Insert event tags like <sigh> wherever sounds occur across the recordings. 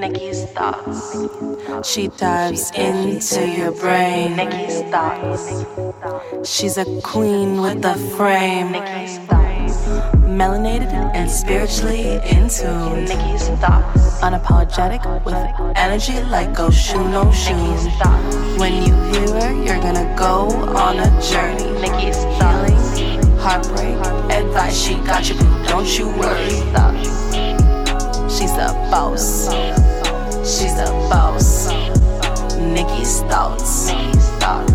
Nikki's thoughts. She dives into your brain. Nikki's thoughts. She's a queen with a frame. Nikki's. Melanated and spiritually in tune. Nikki's thoughts. Unapologetic with energy like go shoe no shoe. When you hear her, you're gonna go on a journey. Nikki's healing, heartbreak, advice. She got you, don't you worry. She's a boss. She's a boss. Nikki's thoughts. Nikki's thoughts.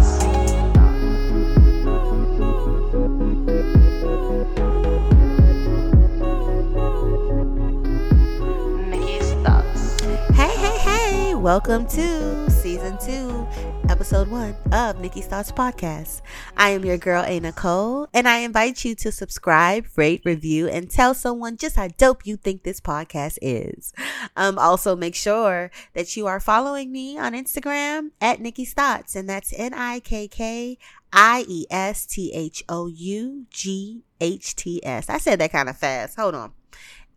Welcome to season two, episode one of Nikki's Thoughts Podcast. I am your girl, A. Nicole, and I invite you to subscribe, rate, review, and tell someone just how dope you think this podcast is. Um, also, make sure that you are following me on Instagram at Nikki's Thoughts, and that's N I K K I E S T H O U G H T S. I said that kind of fast. Hold on.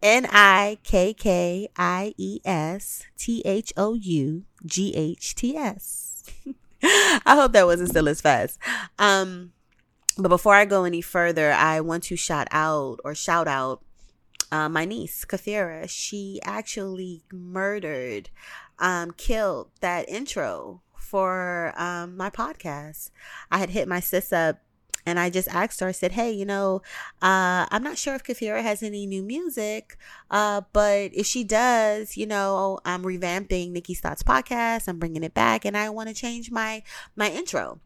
N I K K I E S T H O U G H T S. <laughs> I hope that wasn't still as fast. Um, but before I go any further, I want to shout out or shout out uh, my niece, Khafiraa. She actually murdered, um, killed that intro for um, my podcast. I had hit my sis up and I just asked her, I said, Hey, you know, uh, I'm not sure if Khafiraa has any new music, uh, but if she does, you know, I'm revamping Nikki's Thoughts podcast. I'm bringing it back and I want to change my, my intro.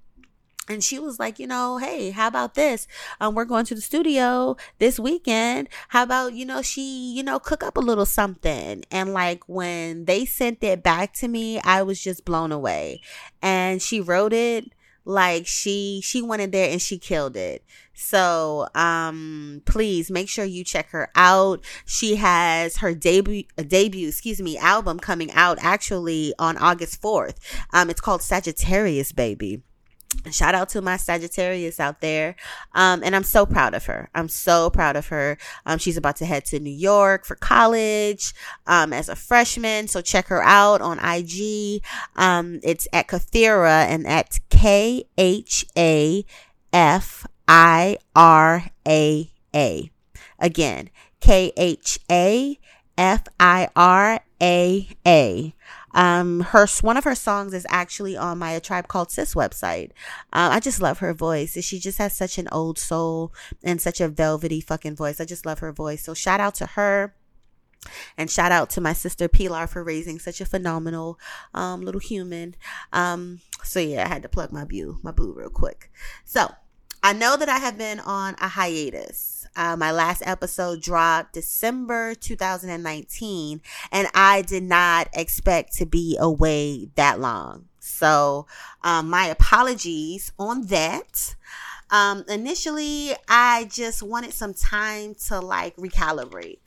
And she was like, you know, hey, how about this? Um, we're going to the studio this weekend. How about, you know, she, you know, cook up a little something. And like when they sent it back to me, I was just blown away. And she wrote it like she she went in there and she killed it. So um please make sure you check her out. She has her debut debut excuse me album coming out actually on august 4th um it's called sagittarius baby Shout out to my Sagittarius out there. Um, and I'm so proud of her. I'm so proud of her. Um, she's about to head to New York for college, um, as a freshman. So check her out on IG. Um, it's at Khafiraa and at K H A F I R A A. Again, K H A F I R A A. Um, her one of her songs is actually on my Tribe Called Sis website. Um, I just love her voice. She just has such an old soul and such a velvety fucking voice. I just love her voice. So shout out to her. And shout out to my sister Pilar for raising such a phenomenal um, little human. Um, so yeah, I had to plug my boo, my boo real quick. So I know that I have been on a hiatus. Uh, my last episode dropped December 2019, and I did not expect to be away that long. So, um, my apologies on that. Um, initially, I just wanted some time to like recalibrate.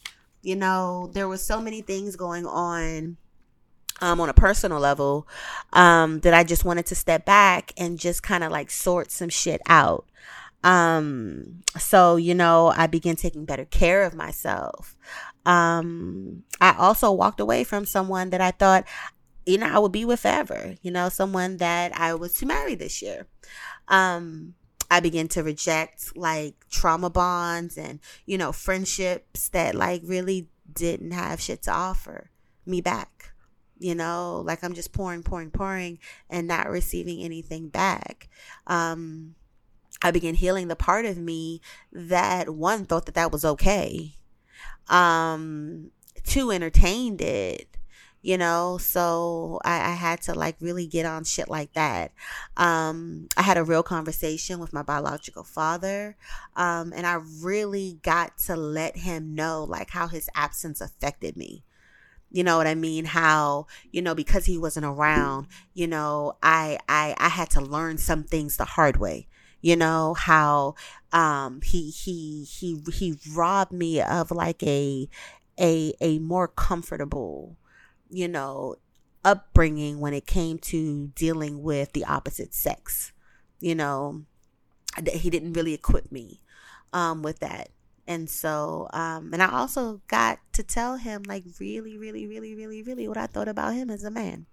You know, there was so many things going on um, on a personal level um, that I just wanted to step back and just kind of like sort some shit out. Um, so, you know, I began taking better care of myself. Um, I also walked away from someone that I thought, you know, I would be with forever, you know, someone that I was to marry this year. Um, I began to reject like trauma bonds and, you know, friendships that like really didn't have shit to offer me back. You know, like I'm just pouring, pouring, pouring and not receiving anything back. Um, I began healing the part of me that one thought that that was okay. Um, two entertained it, you know, so I, I had to like really get on shit like that. Um, I had a real conversation with my biological father. Um, and I really got to let him know like how his absence affected me. You know what I mean? How, you know, because he wasn't around, you know, I, I, I had to learn some things the hard way you know how um he he he he robbed me of like a a a more comfortable you know upbringing when it came to dealing with the opposite sex you know he didn't really equip me um, with that. And so, um, and I also got to tell him like really, really, really, really, really what I thought about him as a man.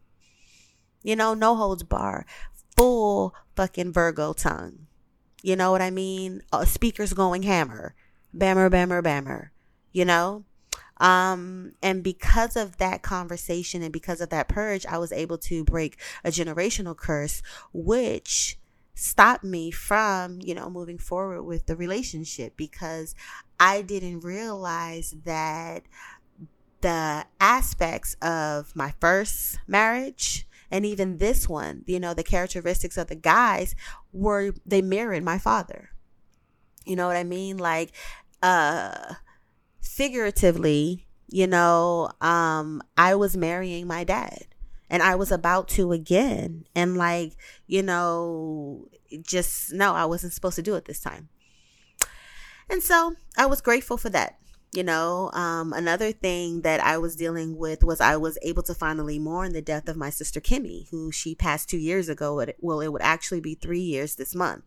You know, no holds bar, full fucking Virgo tongue. You know what I mean? Uh, speakers going hammer, bammer, bammer, bammer. You know, um, and because of that conversation and because of that purge, I was able to break a generational curse, which stopped me from, you know, moving forward with the relationship because I didn't realize that the aspects of my first marriage and even this one, you know, the characteristics of the guys were they mirrored my father. You know what I mean? Like uh figuratively, you know, um I was marrying my dad and I was about to again. And like, you know, just no, I wasn't supposed to do it this time. And so I was grateful for that. You know, um, another thing that I was dealing with was I was able to finally mourn the death of my sister Kimmy, who she passed two years ago. Well, it would actually be three years this month.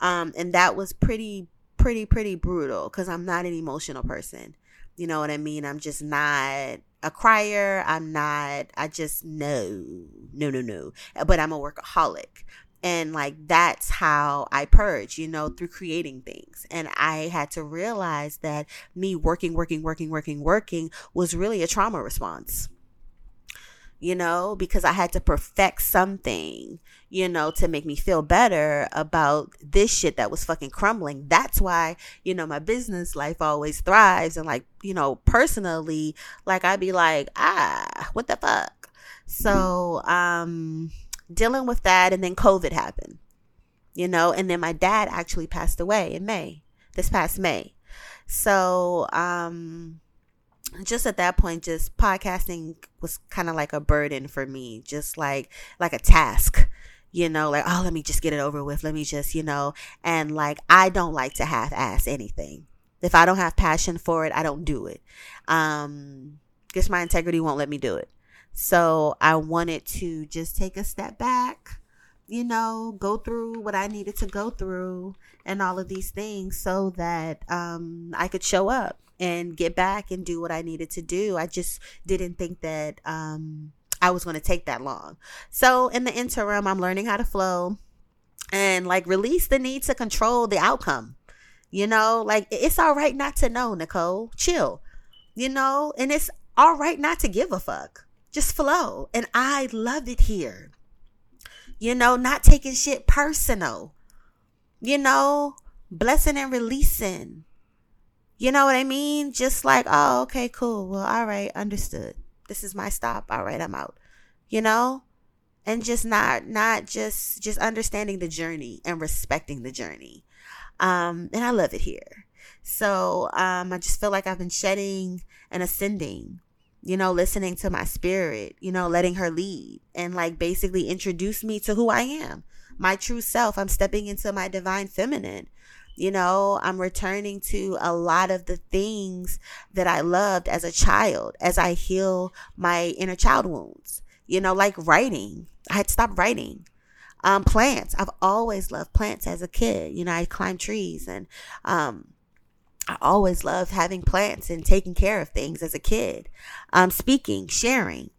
Um, and that was pretty, pretty, pretty brutal because I'm not an emotional person. You know what I mean? I'm just not a crier. I'm not, I just, no, no, no, no. But I'm a workaholic. And like, that's how I purge, you know, through creating things. And I had to realize that me working, working, working, working, working was really a trauma response you know, because I had to perfect something, you know, to make me feel better about this shit that was fucking crumbling. That's why, you know, my business life always thrives. And like, you know, personally, like I'd be like, ah, what the fuck? So, um, dealing with that and then COVID happened, you know, and then my dad actually passed away in May, this past May. So, um, just at that point just podcasting was kind of like a burden for me just like like a task you know like oh let me just get it over with let me just you know and like i don't like to half ass anything. If i don't have passion for it i don't do it. Um guess my integrity won't let me do it so i wanted to just take a step back you know go through what i needed to go through and all of these things so that um i could show up and get back and do what I needed to do. I just didn't think that um, I was going to take that long. So in the interim, I'm learning how to flow and like release the need to control the outcome. You know, like it's all right not to know, Nicole. Chill. You know, and it's all right not to give a fuck. Just flow. And I love it here. You know, not taking shit personal. You know, blessing and releasing you know what I mean? Just like, oh, okay, cool. Well, all right, understood. This is my stop. All right, I'm out. You know? And just not not just just understanding the journey and respecting the journey. Um, and I love it here. So um, I just feel like I've been shedding and ascending, you know, listening to my spirit, you know, letting her lead and like basically introduce me to who I am, my true self. I'm stepping into my divine feminine. You know, I'm returning to a lot of the things that I loved as a child as I heal my inner child wounds. You know, like writing. I had stopped writing. Um, plants. I've always loved plants as a kid. You know, I climbed trees and, um, I always loved having plants and taking care of things as a kid. Um, speaking, sharing,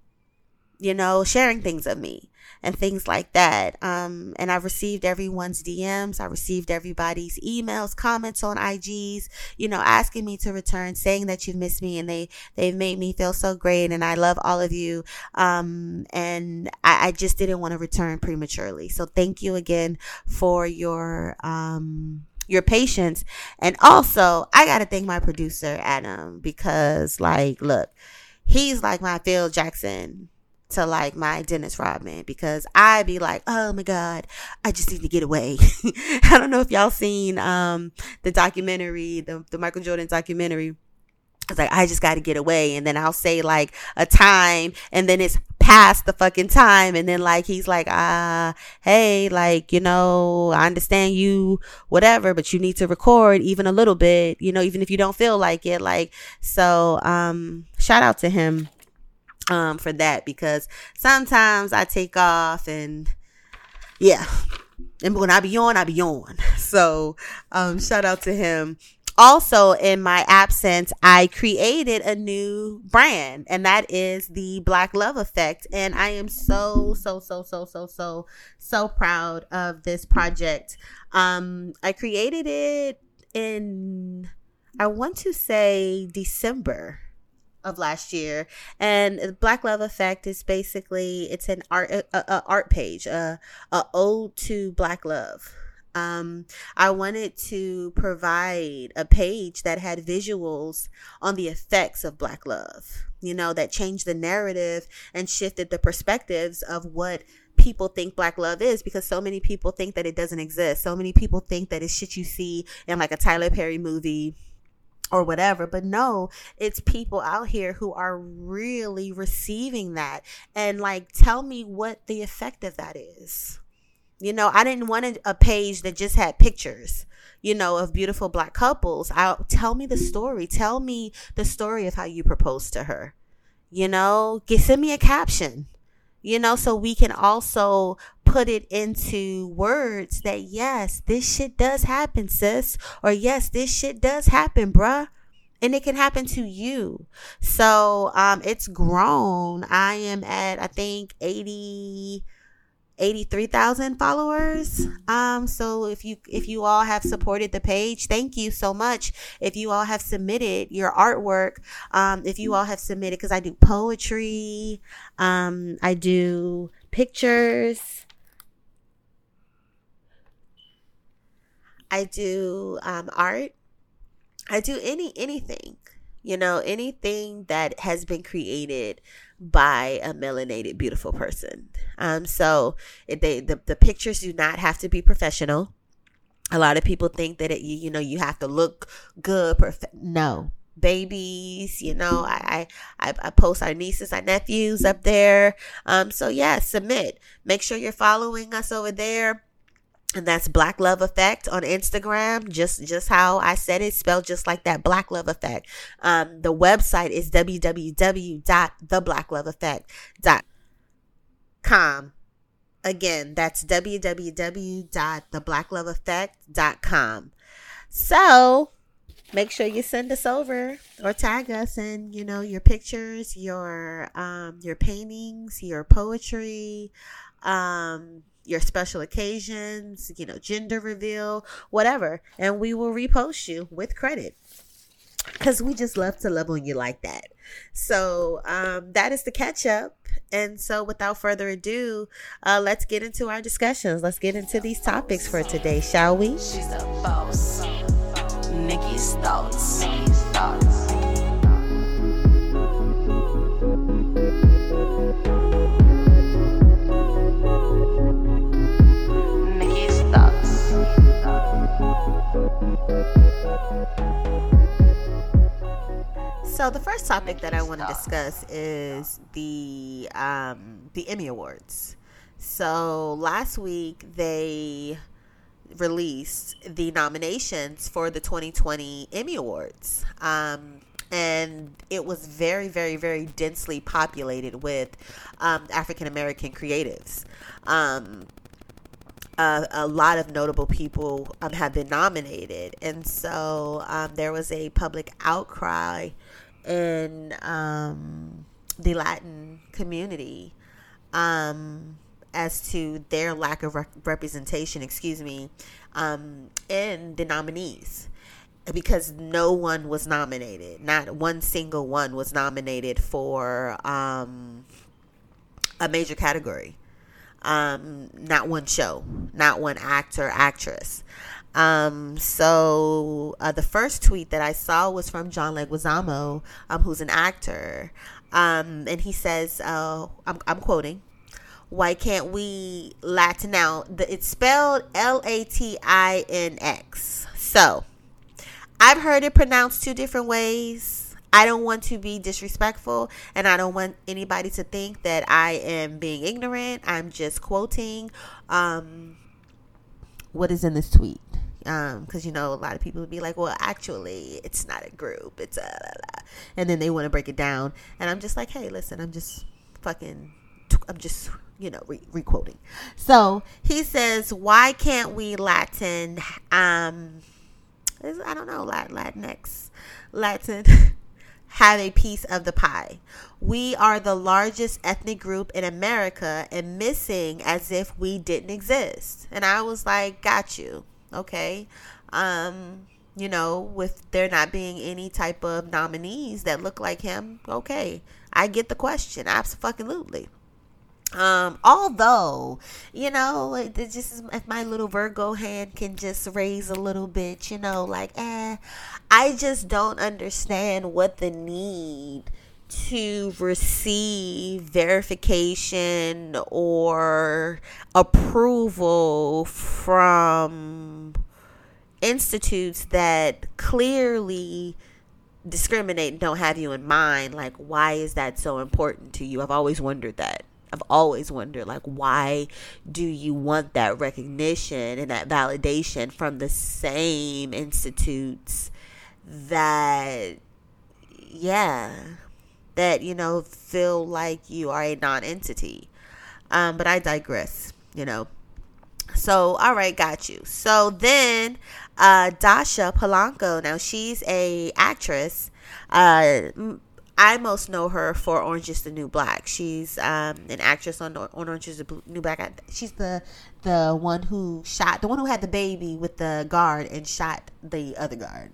you know, sharing things of me and things like that. Um, and I've received everyone's DMs. I received everybody's emails, comments on IGs, you know, asking me to return, saying that you've missed me and they, they've made me feel so great. And I love all of you. Um, and I, I just didn't want to return prematurely. So thank you again for your, um, your patience. And also, I got to thank my producer, Adam, because like, look, he's like my Phil Jackson to like my Dennis Rodman because I'd be like, oh my God, I just need to get away. <laughs> I don't know if y'all seen um the documentary, the, the Michael Jordan documentary. It's like, I just got to get away. And then I'll say like a time and then it's past the fucking time. And then like, he's like, ah, uh, hey, like, you know, I understand you, whatever, but you need to record even a little bit, you know, even if you don't feel like it. Like, so, um, shout out to him um, for that because sometimes I take off and yeah, And when I be on, I be on. <laughs> So um, shout out to him. Also, in my absence, I created a new brand, and that is the Black Love Effect. And I am so, so, so, so, so, so, so proud of this project. Um, I created it in, I want to say December of last year and the black love effect is basically it's an art a, a art page a, a ode to black love um, I wanted to provide a page that had visuals on the effects of Black love, you know, that changed the narrative and shifted the perspectives of what people think black love is because so many people think that it doesn't exist. So many people think that it's shit you see in like a Tyler Perry movie or whatever. But no, it's people out here who are really receiving that. And like, tell me what the effect of that is. You know, I didn't want a page that just had pictures, you know, of beautiful black couples. I tell me the story. Tell me the story of how you proposed to her. You know, get send me a caption. You know, so we can also put it into words that yes, this shit does happen, sis, or yes, this shit does happen, bruh and it can happen to you. So um it's grown. I am at I think 80 83,000 followers. Um, so if you, if you all have supported the page, thank you so much. If you all have submitted your artwork, um, if you all have submitted, cause I do poetry, um, I do pictures, I do, um, art, I do any, anything, you know, anything that has been created by a melanated beautiful person. Um, so they the, the pictures do not have to be professional. A lot of people think that it, you, you know you have to look good. Perfect. No, babies you know I, I i post our nieces our nephews up there um so yeah submit make sure you're following us over there and that's black love effect on instagram. Just just how i said it spelled just like that black love effect. Um, the website is www.theblackloveeffect.com again that's www.theblackloveeffect.com so make sure you send us over or tag us in you know your pictures your um your paintings your poetry um your special occasions, you know, gender reveal, whatever. And we will repost you with credit because we just love to love on you like that. So um, that is the catch up. And so without further ado, uh, let's get into our discussions. Let's get into these topics for today, shall we? She's a boss. Nikki's thoughts. Nikki's thoughts. So the first topic that I want to discuss is the um, the Emmy Awards. So last week they released the nominations for the 2020 Emmy Awards. Um, and it was very, very, very densely populated with um, African American creatives. Um, uh, a lot of notable people um, have been nominated, and so um, there was a public outcry in um, the Latin community um, as to their lack of re- representation, excuse me, um, in the nominees because no one was nominated. Not one single one was nominated for um, a major category. Um, not one show, not one actor, actress. Um, so uh, the first tweet that I saw was from John Leguizamo, um, who's an actor. Um, and he says, uh, I'm, I'm quoting, why can't we Latin out? The, it's spelled L A T I N X. So I've heard it pronounced two different ways. I don't want to be disrespectful and I don't want anybody to think that I am being ignorant. I'm just quoting um, what is in this tweet because um, you know a lot of people would be like, well, actually, it's not a group, it's a, and then they want to break it down, and I'm just like, hey, listen, I'm just fucking, I'm just you know, re- requoting. So he says, why can't we Latin, um, I don't know, Latinx, Latin, <laughs> have a piece of the pie? We are the largest ethnic group in America and missing as if we didn't exist. And I was like, got you. Okay. Um, you know, with there not being any type of nominees that look like him, okay. I get the question. Absolutely. Um, although, you know, it just if my little Virgo hand can just raise a little bit, you know, like, eh, I just don't understand what the need to receive verification or approval from institutes that clearly discriminate and don't have you in mind like why is that so important to you? I've always wondered that. I've always wondered like why do you want that recognition and that validation from the same institutes that yeah that you know feel like you are a non-entity um but i digress you know so all right got you so then uh, Dasha Polanco. Now she's a actress. Uh, I most know her for Orange Is the New Black. She's um, an actress on, on Orange Is the New Black. She's the the one who shot the one who had the baby with the guard and shot the other guard.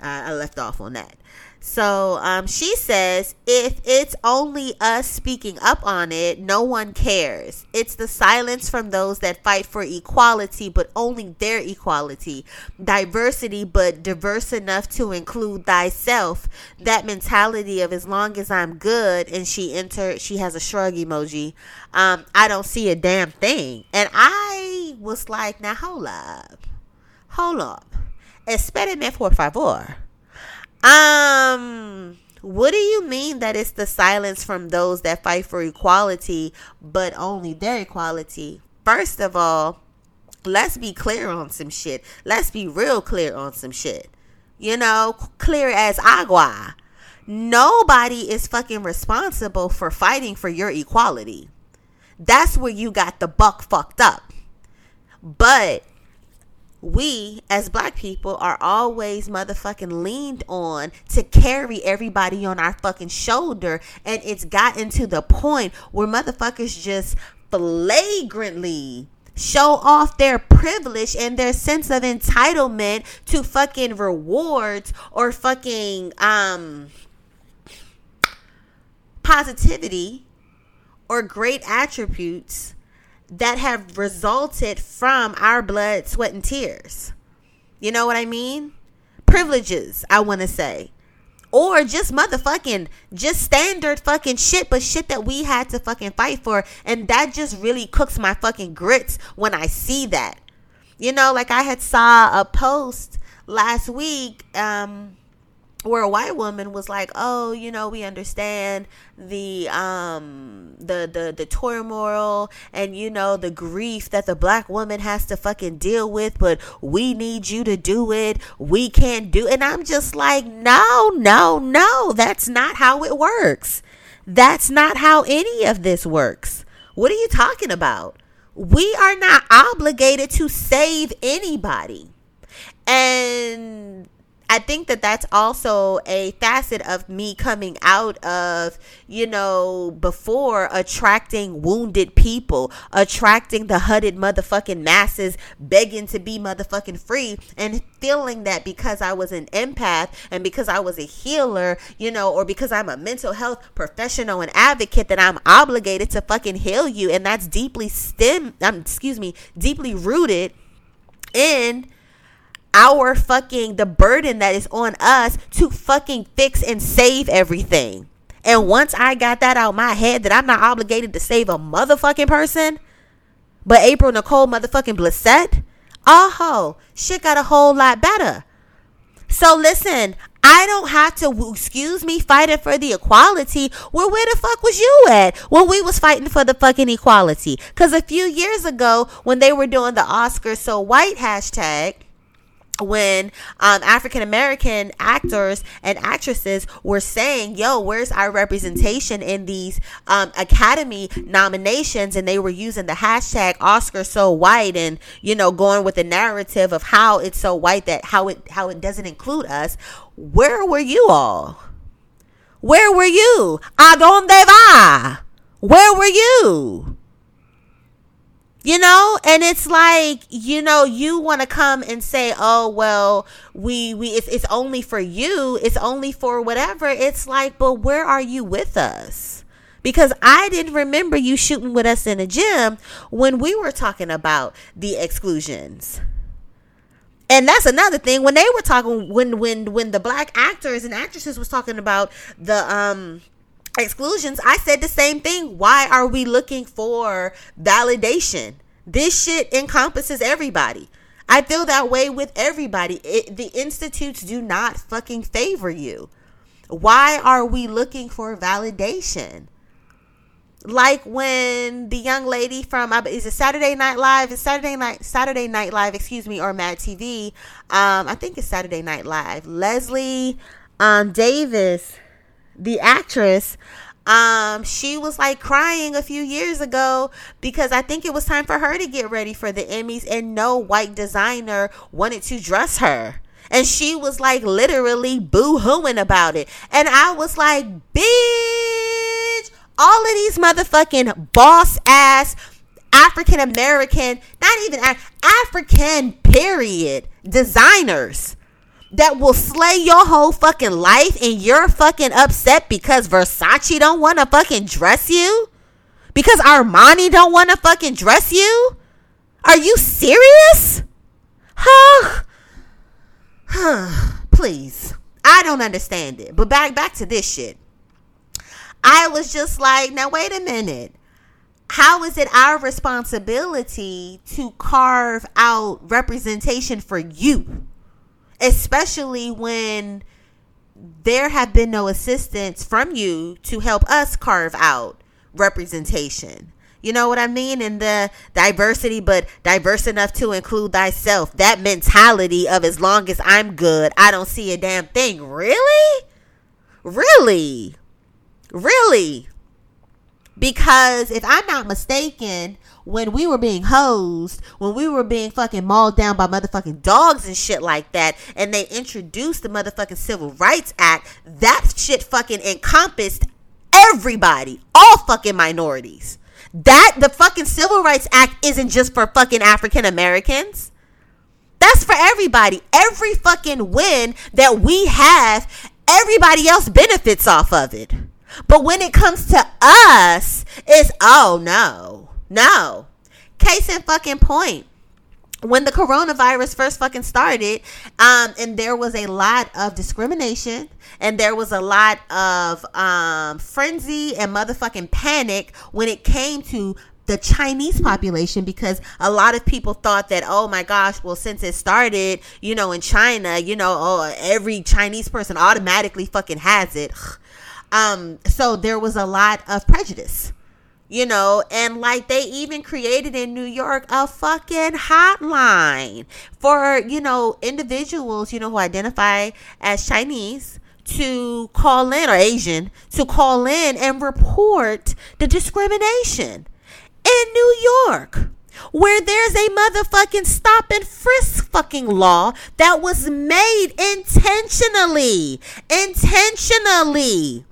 Uh, I left off on that. So um, she says, if it's only us speaking up on it, no one cares. It's the silence from those that fight for equality, but only their equality. Diversity, but diverse enough to include thyself. That mentality of as long as I'm good, and she entered, she has a shrug emoji. Um, I don't see a damn thing. And I was like, now hold up, hold up. Espéreme por favor um, what do you mean that it's the silence from those that fight for equality, but only their equality? First of all, let's be clear on some shit. Let's be real clear on some shit. You know, clear as agua. Nobody is fucking responsible for fighting for your equality. That's where you got the buck fucked up. But we as black people are always motherfucking leaned on to carry everybody on our fucking shoulder. And it's gotten to the point where motherfuckers just flagrantly show off their privilege and their sense of entitlement to fucking rewards or fucking um positivity or great attributes that have resulted from our blood, sweat, and tears. You know what I mean? Privileges, I want to say. Or just motherfucking, just standard fucking shit, but shit that we had to fucking fight for. And that just really cooks my fucking grits when I see that. You know, like I had saw a post last week, um, where a white woman was like, "Oh, you know, we understand the um the the the turmoil and you know the grief that the black woman has to fucking deal with, but we need you to do it. We can't do." And I'm just like, "No, no, no. That's not how it works. That's not how any of this works. What are you talking about? We are not obligated to save anybody." And I think that that's also a facet of me coming out of, you know, before attracting wounded people, attracting the hooded motherfucking masses begging to be motherfucking free and feeling that because I was an empath and because I was a healer, you know, or because I'm a mental health professional and advocate that I'm obligated to fucking heal you and that's deeply stem um, excuse me, deeply rooted in our fucking the burden that is on us to fucking fix and save everything. And once I got that out my head that I'm not obligated to save a motherfucking person, but April Nicole motherfucking Blissett, oh, shit got a whole lot better. So listen, I don't have to, excuse me, fighting for the equality. Well, where the fuck was you at when we was fighting for the fucking equality? Because a few years ago, when they were doing the Oscars so white hashtag, when um, African American actors and actresses were saying, "Yo, where's our representation in these um, Academy nominations?" and they were using the hashtag Oscar so white, and you know, going with the narrative of how it's so white that how it how it doesn't include us. Where were you all? Where were you? ¿A dónde va? Where were you? You know, and it's like, you know, you want to come and say, "Oh, well, we we it's it's only for you. It's only for whatever." It's like, "But where are you with us?" Because I didn't remember you shooting with us in a gym when we were talking about the exclusions. And that's another thing when they were talking when when when the black actors and actresses was talking about the um exclusions, I said the same thing. Why are we looking for validation? This shit encompasses everybody. I feel that way with everybody. It, the institutes do not fucking favor you. Why are we looking for validation? Like when the young lady from is it Saturday Night Live? Is Saturday Night Saturday Night Live? Excuse me, or Mad TV? Um, I think it's Saturday Night Live. Leslie um, Davis the actress um she was like crying a few years ago because i think it was time for her to get ready for the emmys and no white designer wanted to dress her. And she was like literally boo-hooing about it. And i was like bitch all of these motherfucking boss ass african american not even african period designers that will slay your whole fucking life and you're fucking upset because Versace don't want to fucking dress you? Because Armani don't want to fucking dress you? Are you serious? Huh? Huh. Please. I don't understand it. But back back to this shit. I was just like, now wait a minute. How is it our responsibility to carve out representation for you? Especially when there have been no assistance from you to help us carve out representation. You know what I mean? And the diversity, but diverse enough to include thyself. That mentality of as long as I'm good, I don't see a damn thing. Really? Really? Really? Because if I'm not mistaken, when we were being hosed, when we were being fucking mauled down by motherfucking dogs and shit like that, and they introduced the motherfucking Civil Rights Act, that shit fucking encompassed everybody, all fucking minorities. That the fucking Civil Rights Act isn't just for fucking African Americans. That's for everybody. Every fucking win that we have, everybody else benefits off of it. But when it comes to us, it's oh no. No. Case in fucking point when the coronavirus first fucking started, um, and there was a lot of discrimination and there was a lot of um, frenzy and motherfucking panic when it came to the Chinese population because a lot of people thought that, oh my gosh, well, since it started, you know, in China, you know, oh, every Chinese person automatically fucking has it. Um, so there was a lot of prejudice you know, and like they even created in New York a fucking hotline for, you know, individuals, you know, who identify as Chinese to call in or Asian to call in and report the discrimination in New York where there's a motherfucking stop and frisk fucking law that was made intentionally, intentionally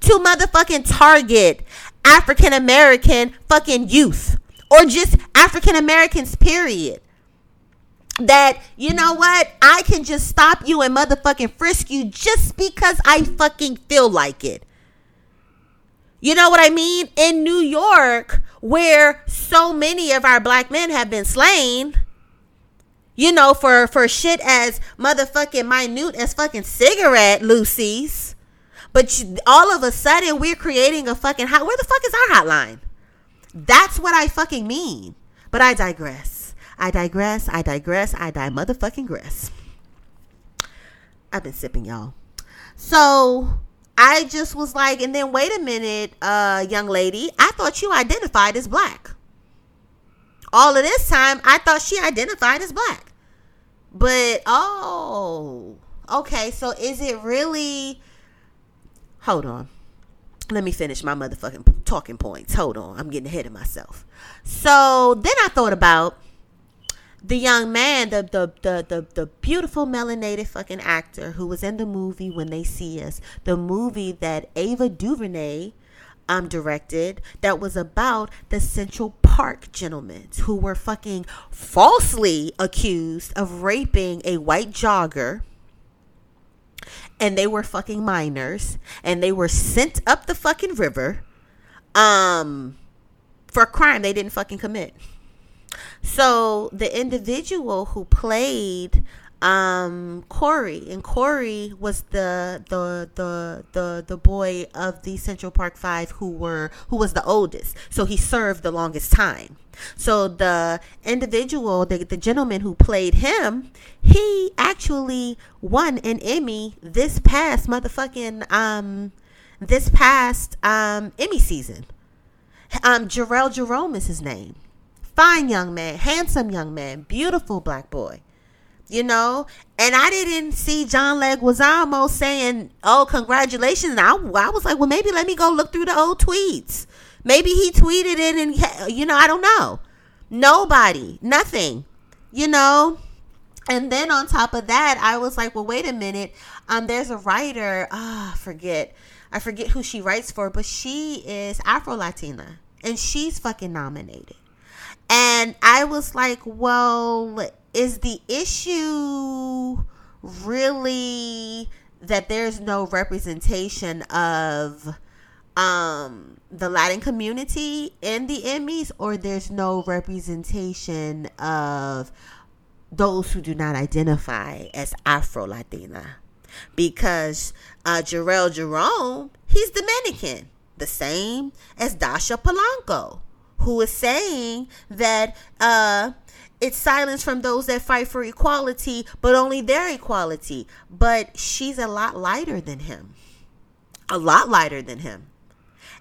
to motherfucking target African American fucking youth or just African Americans, period. That, you know what? I can just stop you and motherfucking frisk you just because I fucking feel like it. You know what I mean? In New York, where so many of our black men have been slain, you know, for for shit as motherfucking minute as fucking cigarette loosies but you, all of a sudden, we're creating a fucking hot. Where the fuck is our hotline? That's what I fucking mean. But I digress. I digress. I digress. I die motherfucking gress. I've been sipping, y'all. So I just was like, and then wait a minute, uh, young lady. I thought you identified as black. All of this time, I thought she identified as black. But oh, okay. So is it really? Hold on. Let me finish my motherfucking talking points. Hold on. I'm getting ahead of myself. So then I thought about the young man, the the the the, the beautiful melanated fucking actor who was in the movie When They See Us, the movie that Ava DuVernay um directed that was about the Central Park gentlemen who were fucking falsely accused of raping a white jogger and they were fucking minors and they were sent up the fucking river um for a crime they didn't fucking commit. So the individual who played um Korey and Korey was the the the the the boy of the Central Park 5 who were who was the oldest. So he served the longest time. So the individual the, the gentleman who played him, he actually won an Emmy this past motherfucking um this past um Emmy season. Um Jharrel Jerome is his name. Fine young man, handsome young man, beautiful black boy you know? And i didn't see john leguizamo saying oh congratulations. I, I was like well maybe let me go look through the old tweets. Maybe he tweeted it and you know i don't know. Nobody. Nothing. You know? And then on top of that i was like well wait a minute. Um there's a writer ah oh, forget. I forget who she writes for but she is afro latina and she's fucking nominated. And i was like well is the issue really that there's no representation of um the Latin community in the Emmys or there's no representation of those who do not identify as Afro Latina because uh Jerome he's Dominican the same as Dasha Polanco who is saying that uh it's silence from those that fight for equality, but only their equality. But she's a lot lighter than him. A lot lighter than him.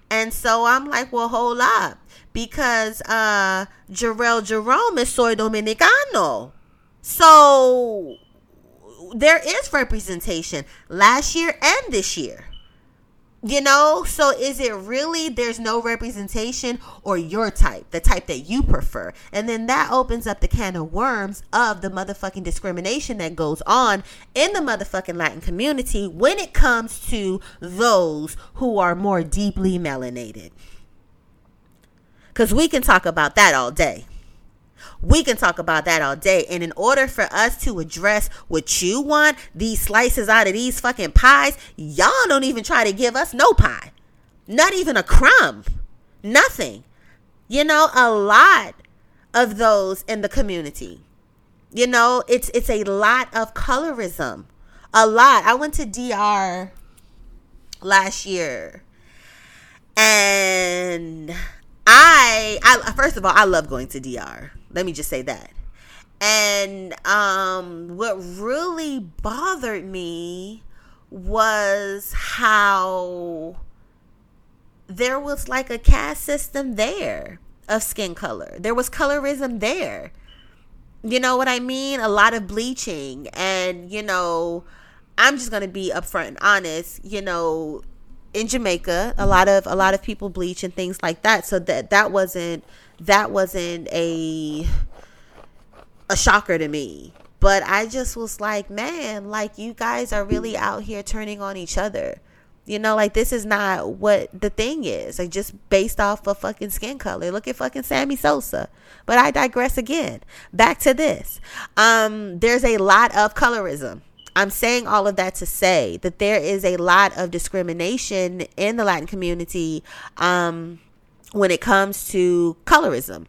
And so I'm like, well, hold up. Because uh Jharrel Jerome is soy dominicano. So there is representation last year and this year. You know, so is it really there's no representation or your type, the type that you prefer? And then that opens up the can of worms of the motherfucking discrimination that goes on in the motherfucking Latin community when it comes to those who are more deeply melanated. Because we can talk about that all day. We can talk about that all day. And in order for us to address what you want, these slices out of these fucking pies, y'all don't even try to give us no pie. Not even a crumb. Nothing. You know, a lot of those in the community. You know, it's it's a lot of colorism. A lot. I went to DR last year. And I I first of all, I love going to DR. Let me just say that. And um, what really bothered me was how there was like a caste system there of skin color. There was colorism there. You know what I mean? A lot of bleaching. And, you know, I'm just going to be upfront and honest. You know, in Jamaica, a lot of a lot of people bleach and things like that. So that that wasn't that wasn't a a shocker to me. But I just was like, man, like you guys are really out here turning on each other. You know, like this is not what the thing is. Like just based off of fucking skin color. Look at fucking Sammy Sosa. But I digress again. Back to this. Um, there's a lot of colorism. I'm saying all of that to say that there is a lot of discrimination in the Latin community. Um, when it comes to colorism.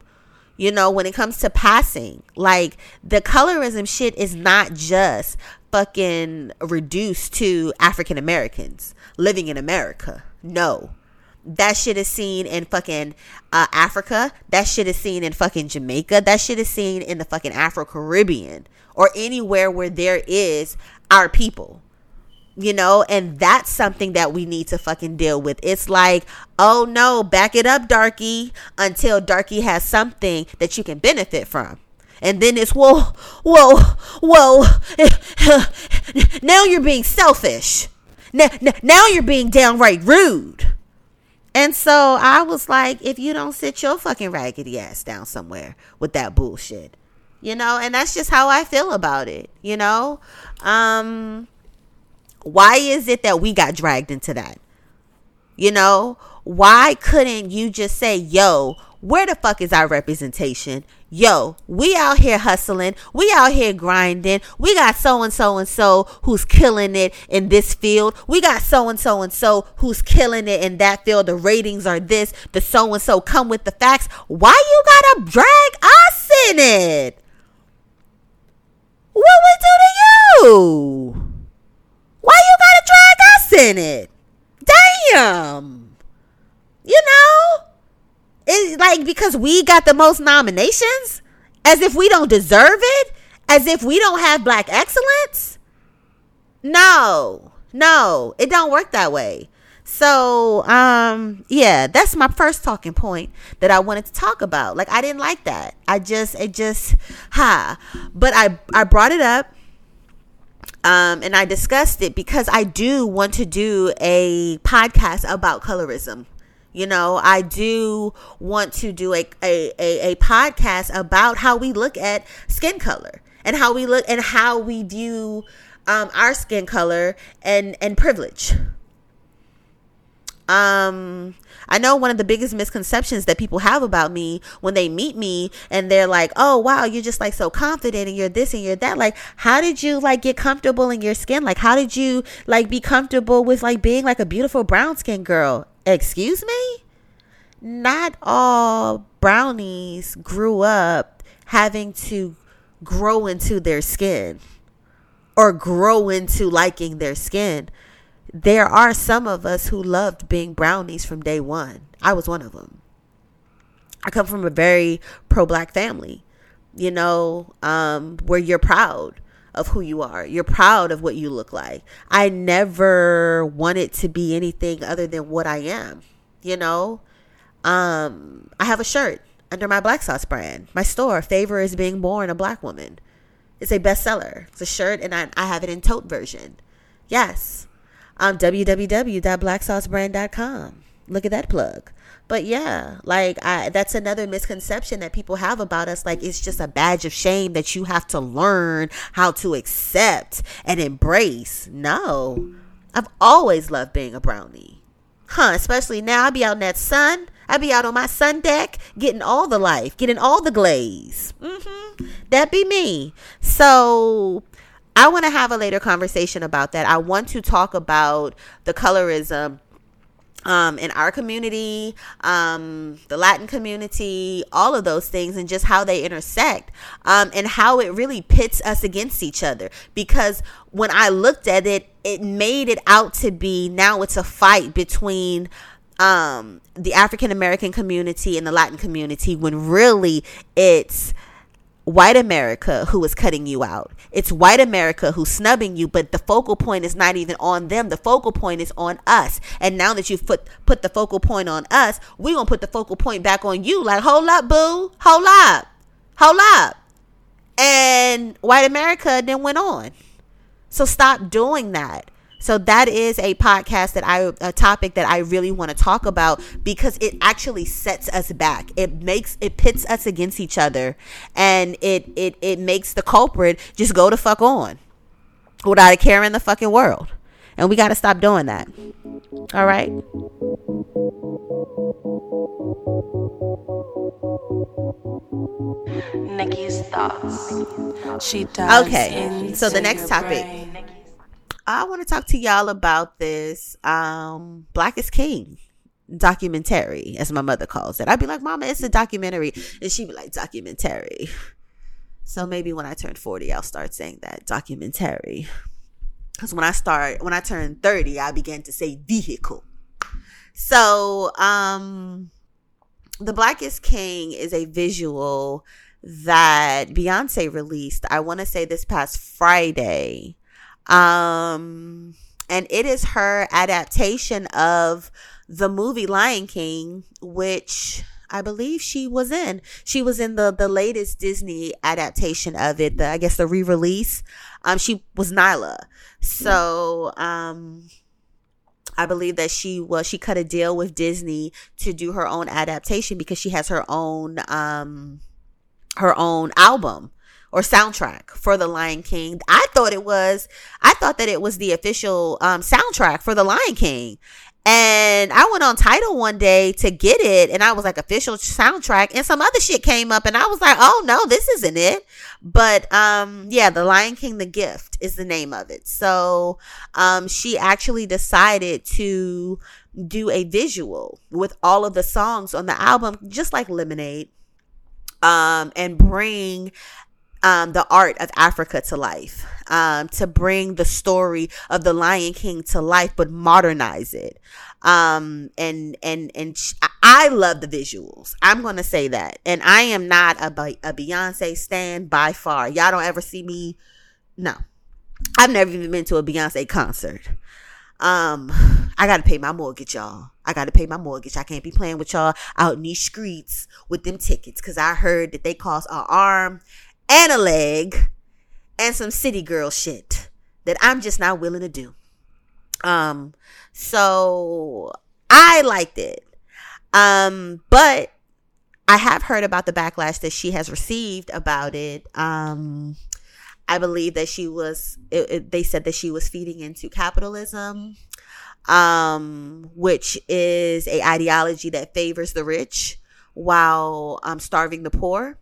You know, when it comes to passing, like the colorism shit is not just fucking reduced to African Americans living in America. No. That shit is seen in fucking uh, Africa. That shit is seen in fucking Jamaica. That shit is seen in the fucking Afro Caribbean or anywhere where there is our people you know, and that's something that we need to fucking deal with. It's like, oh no, back it up, Darky, until Darky has something that you can benefit from. And then it's, whoa, whoa, whoa. <laughs> now you're being selfish. Now, now you're being downright rude. And so I was like, if you don't sit your fucking raggedy ass down somewhere with that bullshit, you know, and that's just how I feel about it, you know? Um, why is it that we got dragged into that? You know, why couldn't you just say, yo, where the fuck is our representation? Yo, we out here hustling. We out here grinding. We got so and so and so who's killing it in this field. We got so and so and so who's killing it in that field. The ratings are this. The so and so come with the facts. Why you gotta drag us in it? What we do to you? Why you gotta drag us in it? Damn. You know? It's like because we got the most nominations, as if we don't deserve it, as if we don't have black excellence. No, no, it don't work that way. So, um, yeah, that's my first talking point that I wanted to talk about. Like, I didn't like that. I just, it just, ha. But I, I brought it up, um, and I discussed it because I do want to do a podcast about colorism. You know, I do want to do a, a, a, a, podcast about how we look at skin color and how we look and how we view um, our skin color and, and privilege. Um, I know one of the biggest misconceptions that people have about me when they meet me and they're like, "Oh, wow, you're just like so confident and you're this and you're that." Like, how did you like get comfortable in your skin? Like, how did you like be comfortable with like being like a beautiful brown skin girl? Excuse me? Not all brownies grew up having to grow into their skin or grow into liking their skin. There are some of us who loved being brownies from day one. I was one of them. I come from a very pro black family, you know, um, where you're proud of who you are. You're proud of what you look like. I never wanted to be anything other than what I am, you know? Um, I have a shirt under my Black Sauce brand. My store, Favor is Being Born a Black Woman. It's a bestseller. It's a shirt, and I, I have it in tote version. Yes. Um, www.blacksaucebrand.com. Look at that plug. But yeah, like I that's another misconception that people have about us like it's just a badge of shame that you have to learn how to accept and embrace. No. I've always loved being a brownie. Huh, especially now I be out in that sun. I be out on my sun deck getting all the life, getting all the glaze. Mm-hmm. That be me. So I want to have a later conversation about that. I want to talk about the colorism um, in our community, um, the Latin community, all of those things, and just how they intersect um, and how it really pits us against each other. Because when I looked at it, it made it out to be now it's a fight between um, the African American community and the Latin community when really it's white America who is cutting you out. It's white America who's snubbing you, but the focal point is not even on them. The focal point is on us. And now that you've put put the focal point on us, we're gonna put the focal point back on you. Like, hold up, boo, hold up, hold up. And white America then went on. So stop doing that. So that is a podcast that I a topic that I really want to talk about because it actually sets us back. It makes it pits us against each other and it it it makes the culprit just go to fuck on without a care in the fucking world. And we got to stop doing that. All right? Nikki's thoughts. She does. Okay. So the next topic. Brain I want to talk to y'all about this um, Black is King documentary, as my mother calls it. I'd be like, Mama, it's a documentary. And she'd be like, documentary. So maybe when I turn 40, I'll start saying that documentary. Because when I start, when I turn 30, I began to say vehicle. So, um, The Black is King is a visual that Beyonce released, I want to say this past Friday. Um, and it is her adaptation of the movie Lion King, which I believe she was in. She was in the the latest Disney adaptation of it. The I guess the re-release. Um, she was Nala. So um, I believe that she was she cut a deal with Disney to do her own adaptation because she has her own um her own album or soundtrack for the Lion King. I thought it was I thought that it was the official um soundtrack for the Lion King. And I went on Tidal one day to get it, and I was like official soundtrack, and some other shit came up, and I was like, oh no, this isn't it. But um, yeah, The Lion King, The Gift is the name of it. So um, she actually decided to do a visual with all of the songs on the album, just like Lemonade, um, and bring um, the art of Africa to life, um, to bring the story of the Lion King to life, but modernize it. Um, and, and, and I love the visuals. I'm to say that. And I am not a, a Beyonce stan by far. Y'all don't ever see me. No, I've never even been to a Beyonce concert. Um, I gotta pay my mortgage, y'all. I gotta pay my mortgage. I can't be playing with y'all out in these streets with them tickets because I heard that they cost an arm and a leg and some city girl shit that I'm just not willing to do. Um, so I liked it. Um, but I have heard about the backlash that she has received about it. Um, I believe that she was, it, it, they said that she was feeding into capitalism, um, which is a ideology that favors the rich while um, starving the poor.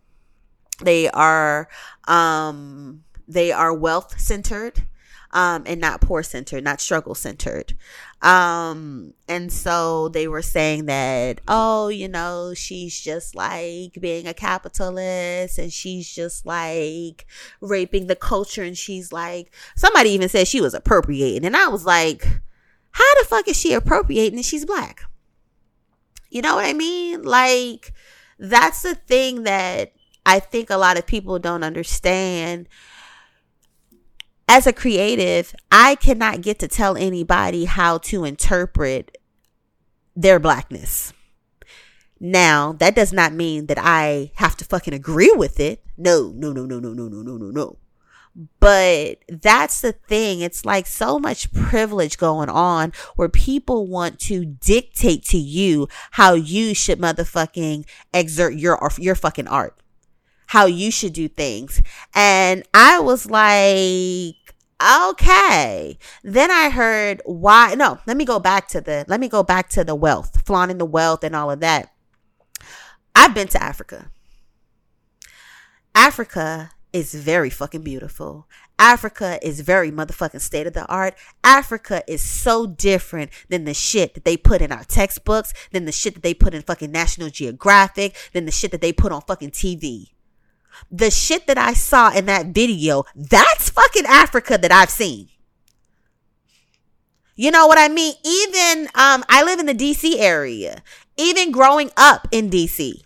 They are um they are wealth centered um and not poor centered, not struggle centered. Um and so they were saying that oh, you know, she's just like being a capitalist and she's just like raping the culture and she's like somebody even said she was appropriating and I was like how the fuck is she appropriating and she's black? You know what I mean? Like that's the thing that I think a lot of people don't understand. As a creative, I cannot get to tell anybody how to interpret their blackness. Now, that does not mean that I have to fucking agree with it. No, no, no, no, no, no, no, no, no, no. But that's the thing. It's like so much privilege going on where people want to dictate to you how you should motherfucking exert your your fucking art how you should do things. And I was like, okay. Then I heard why. No, let me go back to the, let me go back to the wealth, flaunting the wealth and all of that. I've been to Africa. Africa is very fucking beautiful. Africa is very motherfucking state of the art. Africa is so different than the shit that they put in our textbooks, than the shit that they put in fucking National Geographic, than the shit that they put on fucking TV the shit that I saw in that video, that's fucking Africa that I've seen. You know what I mean? Even um I live in the DC area. Even growing up in DC.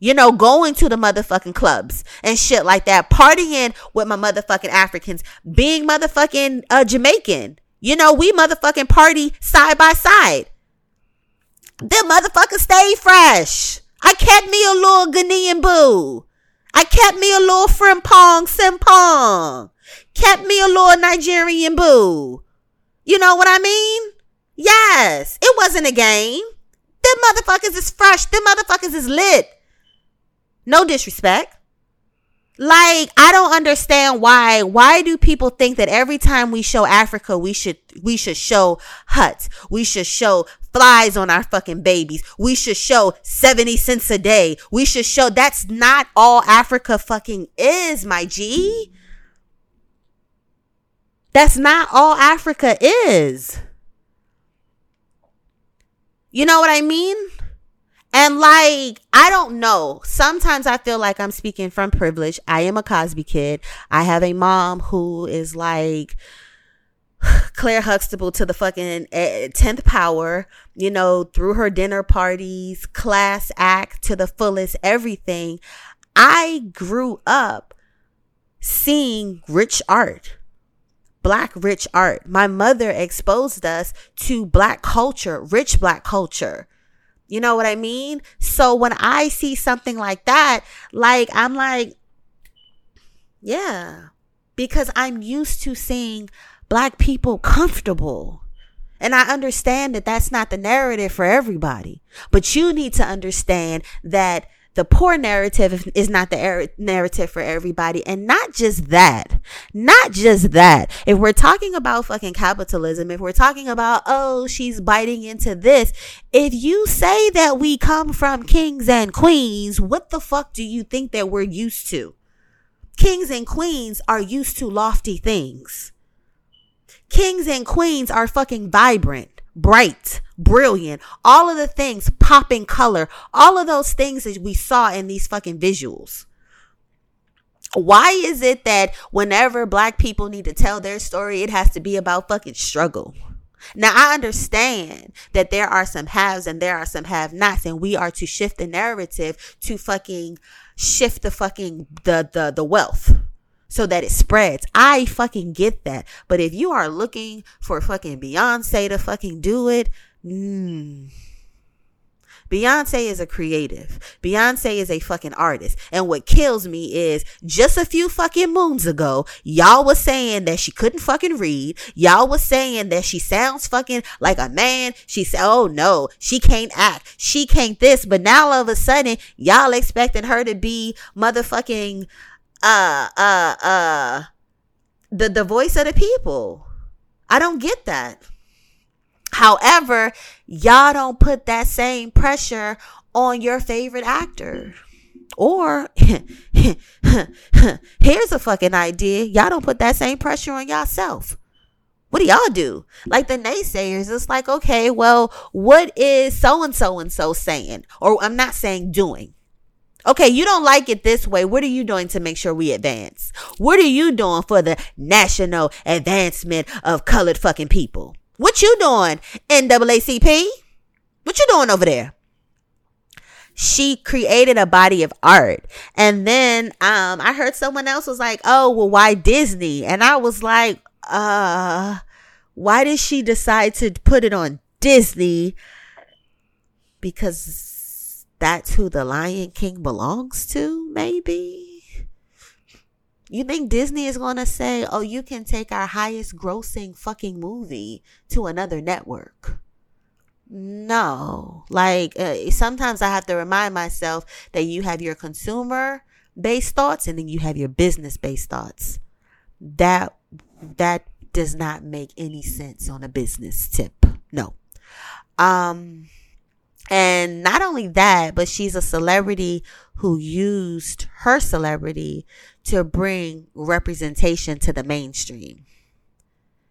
You know, going to the motherfucking clubs and shit like that, partying with my motherfucking Africans, being motherfucking uh Jamaican. You know, we motherfucking party side by side. Them motherfuckers stay fresh. I kept me a little Ghanaian boo. I kept me a little frimpong simpong. Kept me a little Nigerian boo. You know what I mean? Yes. It wasn't a game. Them motherfuckers is fresh. Them motherfuckers is lit. No disrespect. Like, I don't understand why, why do people think that every time we show Africa, we should, we should show huts. We should show flies on our fucking babies. We should show 70 cents a day. We should show that's not all Africa fucking is, my G. That's not all Africa is. You know what I mean? And like, I don't know. Sometimes I feel like I'm speaking from privilege. I am a Cosby kid. I have a mom who is like <laughs> Claire Huxtable to the fucking eh, 10th power, you know, through her dinner parties, class act to the fullest, everything. I grew up seeing rich art black rich art. My mother exposed us to black culture, rich black culture You know what I mean? So when I see something like that, like I'm like, yeah, because I'm used to seeing black people comfortable. And I understand that that's not the narrative for everybody, but you need to understand that the poor narrative is not the er- narrative for everybody. And not just that, not just that. If we're talking about fucking capitalism, if we're talking about, oh, she's biting into this, if you say that we come from kings and queens, what the fuck do you think that we're used to? Kings and queens are used to lofty things. Kings and queens are fucking vibrant bright, brilliant, all of the things popping color, all of those things that we saw in these fucking visuals. Why is it that whenever black people need to tell their story, it has to be about fucking struggle? Now I understand that there are some haves and there are some have nots, and we are to shift the narrative to fucking shift the fucking the the the wealth so that it spreads. I fucking get that. But if you are looking for fucking Beyonce to fucking do it, mm, Beyonce is a creative. Beyonce is a fucking artist. And what kills me is just a few fucking moons ago, y'all was saying that she couldn't fucking read. Y'all was saying that she sounds fucking like a man. She said, oh no, she can't act. She can't this. But now all of a sudden, y'all expecting her to be motherfucking uh uh uh the the voice of the people. I don't get that. However, y'all don't put that same pressure on your favorite actor. Or <laughs> here's a fucking idea. Y'all don't put that same pressure on yourself. What do y'all do? Like the naysayers, it's like, okay, well, what is so and so and so saying? Or I'm not saying doing. Okay, you don't like it this way. What are you doing to make sure we advance? What are you doing for the national advancement of colored fucking people? What you doing, NAACP? What you doing over there? She created a body of art. And then um I heard someone else was like, "Oh, well why Disney?" And I was like, "Uh, why did she decide to put it on Disney?" Because that's who the Lion King belongs to, maybe? You think Disney is going to say, oh, you can take our highest grossing fucking movie to another network? No. Like, uh, sometimes I have to remind myself that you have your consumer based thoughts and then you have your business based thoughts. That, that does not make any sense on a business tip. No. Um, and not only that, but she's a celebrity who used her celebrity to bring representation to the mainstream.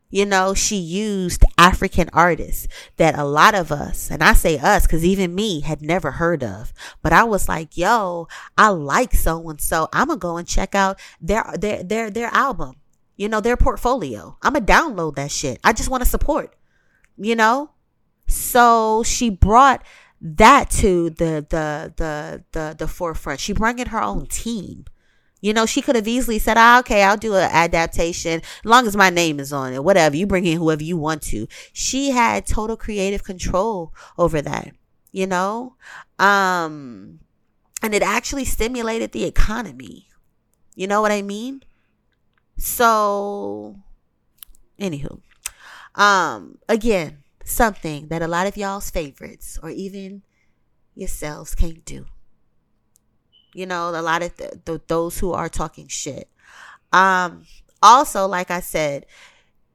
You know, she used African artists that a lot of us, and I say us because even me had never heard of. But I was like, yo, I like so and so. I'm gonna go and check out their their their their album. You know, their portfolio. I'm gonna download that shit. I just want to support. You know? So she brought that to the the the the the forefront. She brought in her own team. You know, she could have easily said, ah, okay, I'll do an adaptation as long as my name is on it. Whatever. You bring in whoever you want to. She had total creative control over that, you know? Um, and it actually stimulated the economy. You know what I mean? So, anywho, um, again, something that a lot of y'all's favorites or even yourselves can't do. You know, a lot of the, the, those who are talking shit. Um, also, like I said,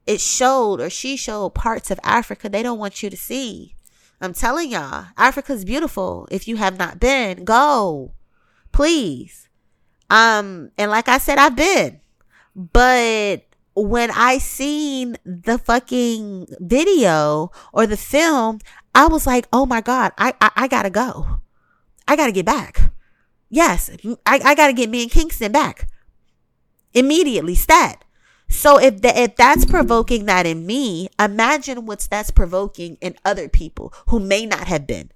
it showed or she showed parts of Africa they don't want you to see. I'm telling y'all, Africa's beautiful. If you have not been, go. Please. Um, and like I said, I've been. But when I seen the fucking video or the film, I was like, oh my God, I, I, I gotta go. I gotta get back. Yes, I, I gotta get me and Kingston back. Immediately, stat. So if the, if that's provoking that in me, imagine what's that's provoking in other people who may not have been.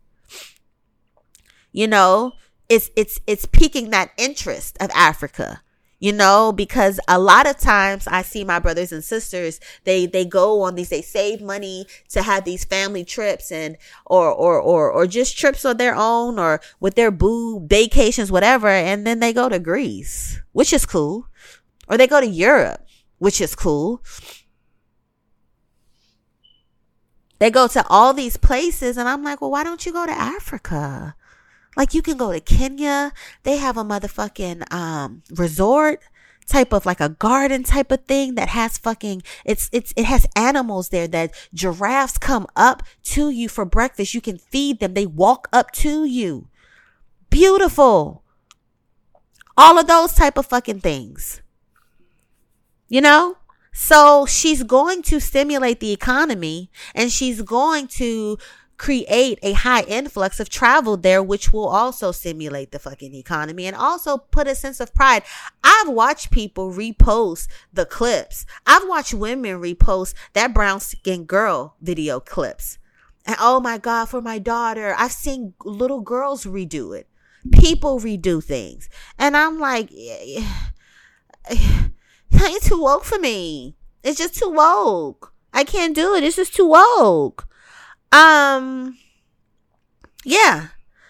You know, it's it's it's piquing that interest of Africa you know because a lot of times i see my brothers and sisters they they go on these they save money to have these family trips and or or or or just trips on their own or with their boo vacations whatever and then they go to greece which is cool or they go to europe which is cool. They go to all these places and i'm like well why don't you go to africa like you can go to Kenya. They have a motherfucking um resort type of like a garden type of thing that has fucking it's it's it has animals there that giraffes come up to you for breakfast. You can feed them. They walk up to you. Beautiful. All of those type of fucking things. You know? So she's going to stimulate the economy and she's going to create a high influx of travel there, which will also simulate the fucking economy and also put a sense of pride. I've watched people repost the clips. I've watched women repost that brown skin girl video clips. And oh my God, for my daughter, I've seen little girls redo it. People redo things. And I'm like, <sighs> ain't too woke for me. It's just too woke. I can't do it. It's just too woke. Um yeah.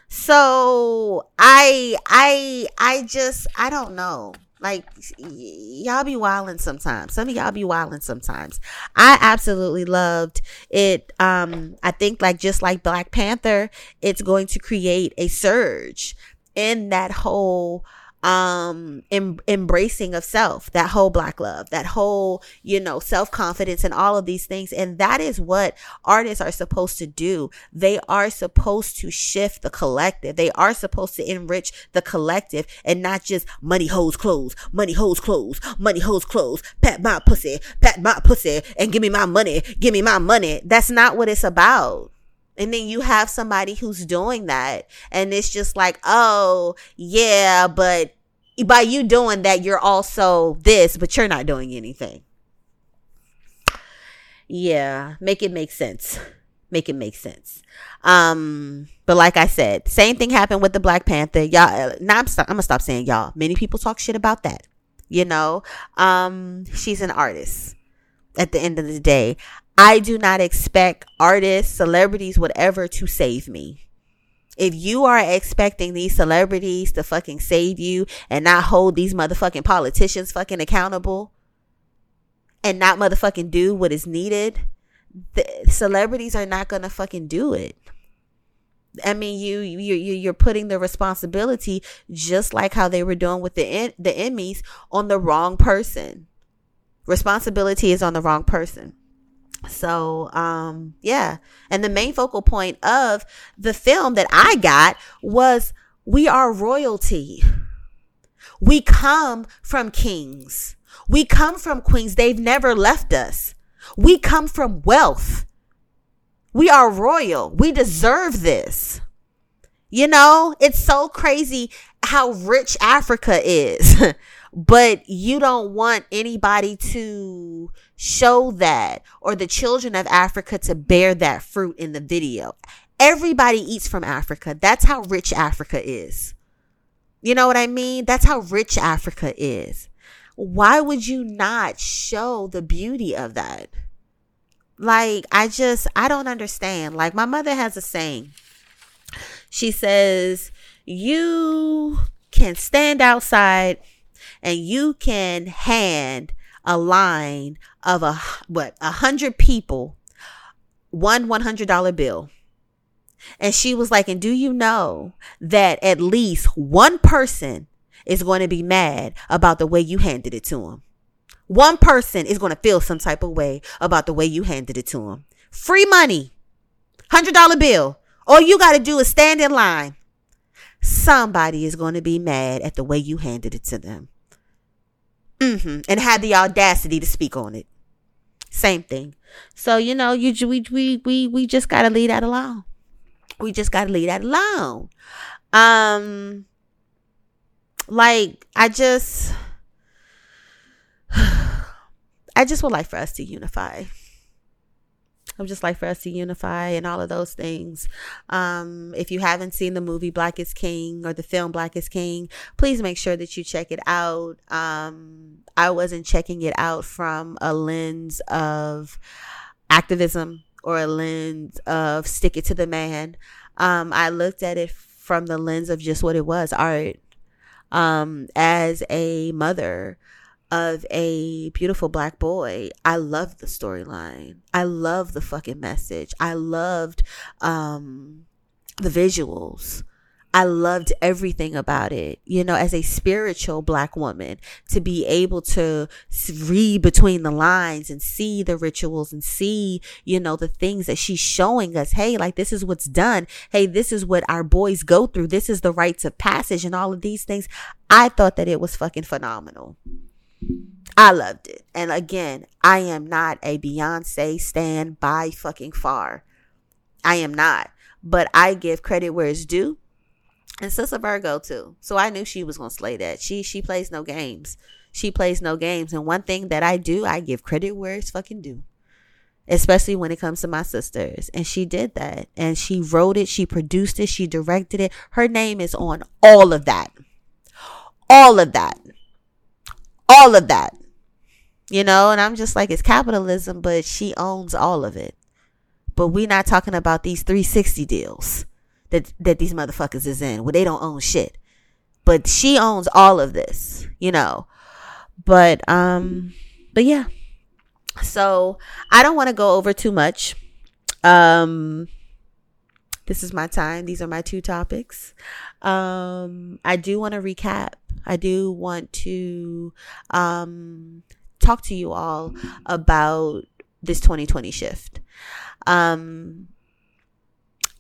So I I I just I don't know. Like y- y'all be wilding sometimes. Some of y'all be wilding sometimes. I absolutely loved it. Um, I think like just like Black Panther, it's going to create a surge in that whole um em- embracing of self that whole black love that whole you know self-confidence and all of these things. And that is what artists are supposed to do. They are supposed to shift the collective. They are supposed to enrich the collective and not just money hoes clothes money hoes clothes money hoes clothes pat my pussy pat my pussy and give me my money give me my money. That's not what it's about and then you have somebody who's doing that. And it's just like, oh, yeah, but by you doing that, you're also this, but you're not doing anything. Yeah, make it make sense. Make it make sense. Um, but like I said, same thing happened with the Black Panther. Y'all, now I'm, I'm gonna stop saying y'all. Many people talk shit about that. You know, um, she's an artist at the end of the day. I do not expect artists, celebrities, whatever to save me. If you are expecting these celebrities to fucking save you and not hold these motherfucking politicians fucking accountable and not motherfucking do what is needed, the celebrities are not gonna fucking do it. I mean, you you you're putting the responsibility just like how they were doing with the the Emmys on the wrong person. Responsibility is on the wrong person. So, um, yeah. And the main focal point of the film that I got was we are royalty. We come from kings. We come from queens. They've never left us. We come from wealth. We are royal. We deserve this. You know, it's so crazy how rich Africa is. <laughs> but you don't want anybody to show that or the children of Africa to bear that fruit in the video. Everybody eats from Africa. That's how rich Africa is. You know what I mean? That's how rich Africa is. Why would you not show the beauty of that? Like, I just, I don't understand. Like, my mother has a saying. She says, You can stand outside and you can hand a line of a what a hundred people one one hundred dollar bill. And she was like and do you know that at least one person is going to be mad about the way you handed it to him one person is going to feel some type of way about the way you handed it to him free money hundred dollar bill. All you got to do is stand in line. Somebody is going to be mad at the way you handed it to them Mm-hmm. And had the audacity to speak on it. Same thing. So you know, you we we we we just gotta leave that alone. We just gotta leave that alone. Um, like I just, <sighs> I just would like for us to unify. I'm just like for us to unify and all of those things. Um, if you haven't seen the movie Black is King or the film Black is King, please make sure that you check it out. Um, I wasn't checking it out from a lens of activism or a lens of stick it to the man. Um, I looked at it from the lens of just what it was art. Um, as a mother, of a beautiful black boy. I loved the storyline. I loved the fucking message. I loved um the visuals. I loved everything about it. You know, as a spiritual black woman, to be able to read between the lines and see the rituals and see, you know, the things that she's showing us. Hey, like this is what's done. Hey, this is what our boys go through. This is the rites of passage and all of these things. I thought that it was fucking phenomenal. I loved it. And again, I am not a Beyonce stand by fucking far. I am not. But I give credit where it's due. And Sister Virgo too. So I knew she was gonna slay that. She she plays no games. She plays no games. And one thing that I do, I give credit where it's fucking due. Especially when it comes to my sisters. And she did that. And she wrote it, she produced it, she directed it. Her name is on all of that. All of that all of that. You know, and I'm just like, it's capitalism, but she owns all of it. But we're not talking about these 360 deals that, that these motherfuckers is in where they don't own shit. But she owns all of this, you know. But, um, but yeah. So I don't want to go over too much. Um, this is my time. These are my two topics. Um, I do want to recap I do want to um, talk to you all about this 2020 shift. Um,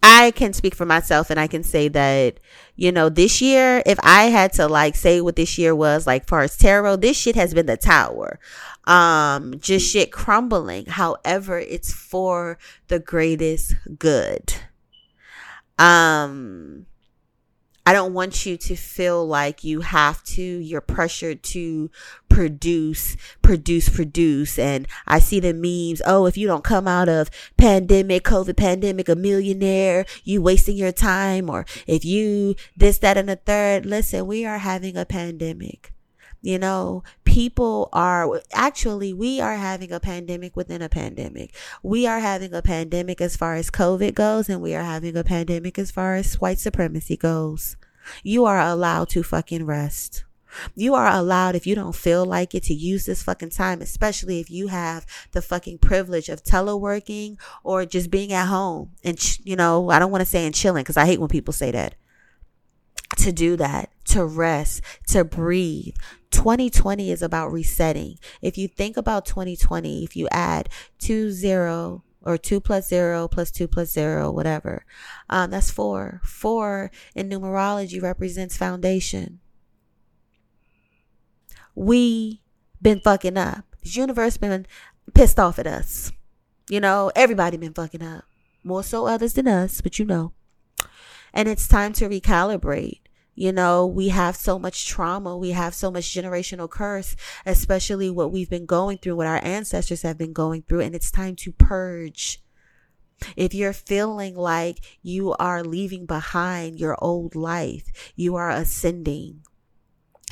I can speak for myself and I can say that, you know, this year, if I had to like say what this year was like far as tarot, this shit has been the tower. Um, just shit crumbling. However, it's for the greatest good. Um, I don't want you to feel like you have to, you're pressured to produce, produce, produce. And I see the memes. Oh, if you don't come out of pandemic, COVID pandemic, a millionaire, you wasting your time. Or if you this, that, and the third. Listen, we are having a pandemic. You know, people are actually, we are having a pandemic within a pandemic. We are having a pandemic as far as COVID goes, and we are having a pandemic as far as white supremacy goes. You are allowed to fucking rest. You are allowed, if you don't feel like it, to use this fucking time, especially if you have the fucking privilege of teleworking or just being at home. And, you know, I don't want to say and chilling because I hate when people say that to do that, to rest, to breathe. 2020 is about resetting. If you think about 2020, if you add two zero or two plus zero plus two plus zero, whatever, um, that's four. Four in numerology represents foundation. We been fucking up. The universe been pissed off at us. You know, everybody been fucking up. More so others than us, but you know. And it's time to recalibrate. You know, we have so much trauma. We have so much generational curse, especially what we've been going through, what our ancestors have been going through. And it's time to purge. If you're feeling like you are leaving behind your old life, you are ascending.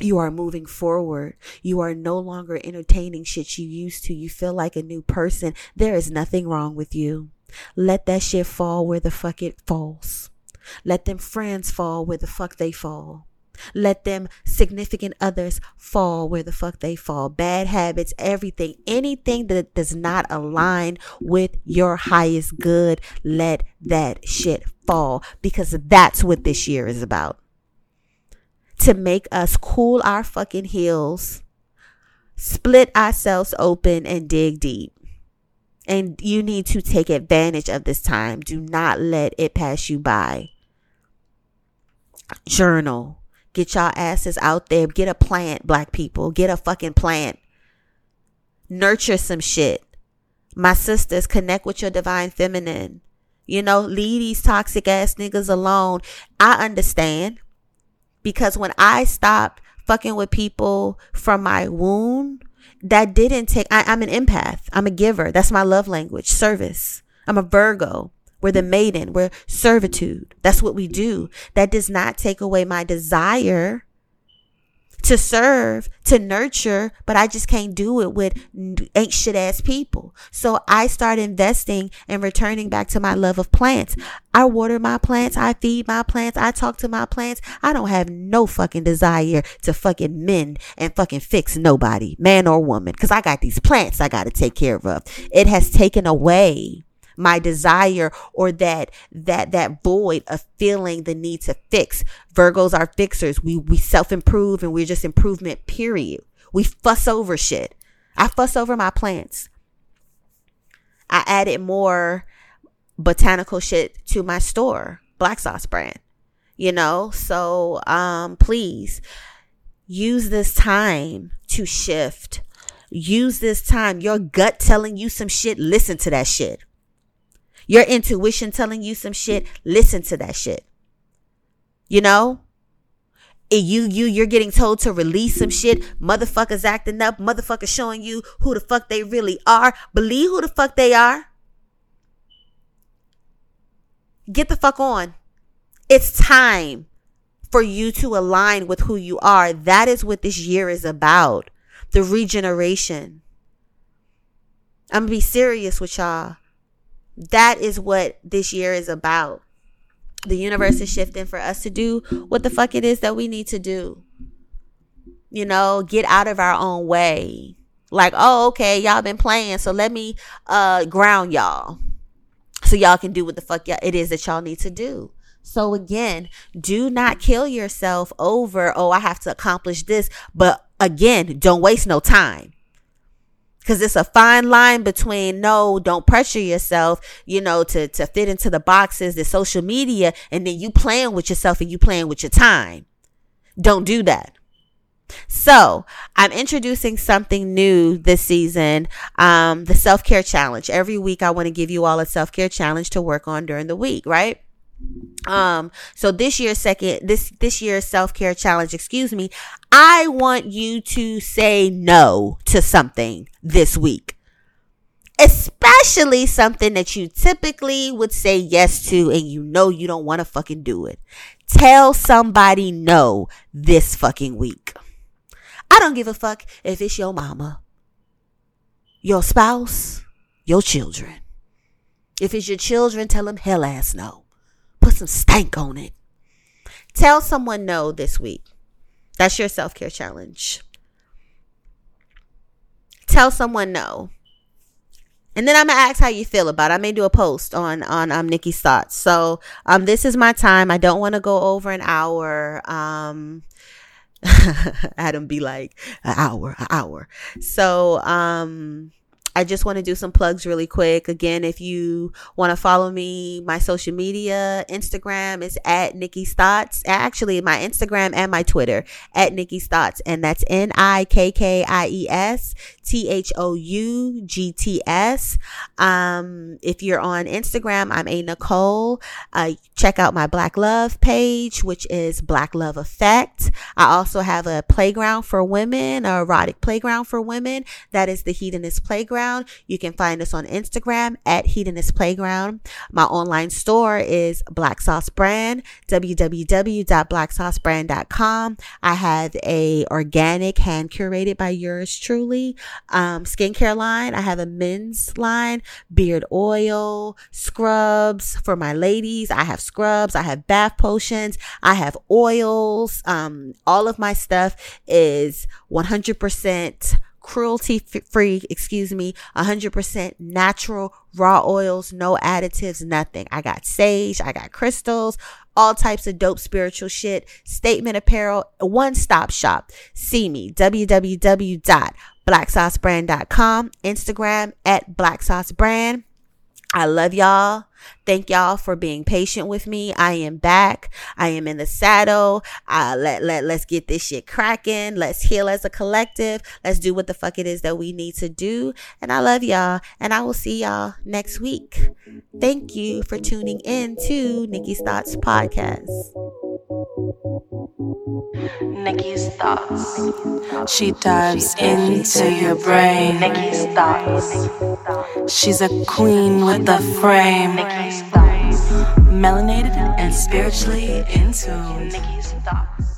You are moving forward. You are no longer entertaining shit you used to. You feel like a new person. There is nothing wrong with you. Let that shit fall where the fuck it falls. Let them friends fall where the fuck they fall. Let them significant others fall where the fuck they fall. Bad habits, everything, anything that does not align with your highest good, let that shit fall because that's what this year is about. To make us cool our fucking heels, split ourselves open, and dig deep. And you need to take advantage of this time. Do not let it pass you by journal. Get y'all asses out there. Get a plant, black people. Get a fucking plant. Nurture some shit. My sisters, connect with your divine feminine. You know, leave these toxic ass niggas alone. I understand. Because when I stopped fucking with people from my wound, that didn't take, I, I'm an empath. I'm a giver. That's my love language, service. I'm a Virgo. We're the maiden. We're servitude. That's what we do. That does not take away my desire to serve, to nurture, but I just can't do it with ain't shit ass people. So I start investing and returning back to my love of plants. I water my plants. I feed my plants. I talk to my plants. I don't have no fucking desire to fucking mend and fucking fix nobody, man or woman, cause I got these plants I got to take care of. It has taken away my desire or that that that void of feeling the need to fix. Virgos are fixers. We we self-improve and we're just improvement period. We fuss over shit. I fuss over my plants. I added more botanical shit to my store, Black Sauce brand. You know, so um please use this time to shift. Use this time. Your gut telling you some shit, listen to that shit. Your intuition telling you some shit, listen to that shit. You know? you you you're getting told to release some shit. Motherfuckers acting up. Motherfuckers showing you who the fuck they really are. Believe who the fuck they are. Get the fuck on. It's time for you to align with who you are. That is what this year is about. The regeneration. I'm gonna be serious with y'all that is what this year is about. The universe is shifting for us to do what the fuck it is that we need to do. You know, get out of our own way. Like, oh, okay, y'all been playing, so let me uh ground y'all. So y'all can do what the fuck y'all, it is that y'all need to do. So again, do not kill yourself over, oh, I have to accomplish this. But again, don't waste no time because it's a fine line between no don't pressure yourself you know to to fit into the boxes the social media and then you playing with yourself and you playing with your time don't do that so I'm introducing something new this season, um, the self care challenge. Every week, I want to give you all a self care challenge to work on during the week, right? Um, so this year's second, this, this year's self-care challenge, excuse me, I want you to say no to something this week. Especially something that you typically would say yes to and you know you don't want to fucking do it. Tell somebody no this fucking week. I don't give a fuck if it's your mama, your spouse, your children. If it's your children, tell them hell ass no put some stank on it. Tell someone no this week. That's your self care challenge. Tell someone no. And then I'm gonna ask how you feel about it. I may do a post on on um Nikki's thoughts. So um this is my time. I don't want to go over an hour. Um <laughs> Adam be like an hour, an hour. So um I just want to do some plugs really quick. Again, if you want to follow me, my social media, Instagram is at Nikki's Thoughts. Actually, my Instagram and my Twitter at Nikki's Thoughts. And that's N I K K I E S T H O U G T S. Um, if you're on Instagram, I'm a Nicole. Uh, check out my Black Love page, which is Black Love Effect. I also have a playground for women, a erotic playground for women. That is the Hedonist Playground. Playground. You can find us on Instagram at Hedonist Playground. My online store is Black Sauce Brand, www.blacksaucebrand.com. I have a organic hand curated by yours truly um, skincare line. I have a men's line, beard oil, scrubs for my ladies. I have scrubs. I have bath potions. I have oils. Um, all of my stuff is 100% cruelty free, excuse me, 100% natural raw oils, no additives, nothing. I got sage, I got crystals, all types of dope spiritual shit, statement apparel, one stop shop. See me, www.blacksaucebrand.com, Instagram at blacksaucebrand. I love y'all. Thank y'all for being patient with me. I am back. I am in the saddle. Uh, let, let, let's get this shit cracking. Let's heal as a collective. Let's do what the fuck it is that we need to do. And I love y'all. And I will see y'all next week. Thank you for tuning in to Nikki's Thoughts Podcast. Nikki's thoughts. She dives into your brain. Nikki's thoughts. She's a queen with the frame. Nikki's thoughts. Melanated and spiritually in tune. Nikki's thoughts.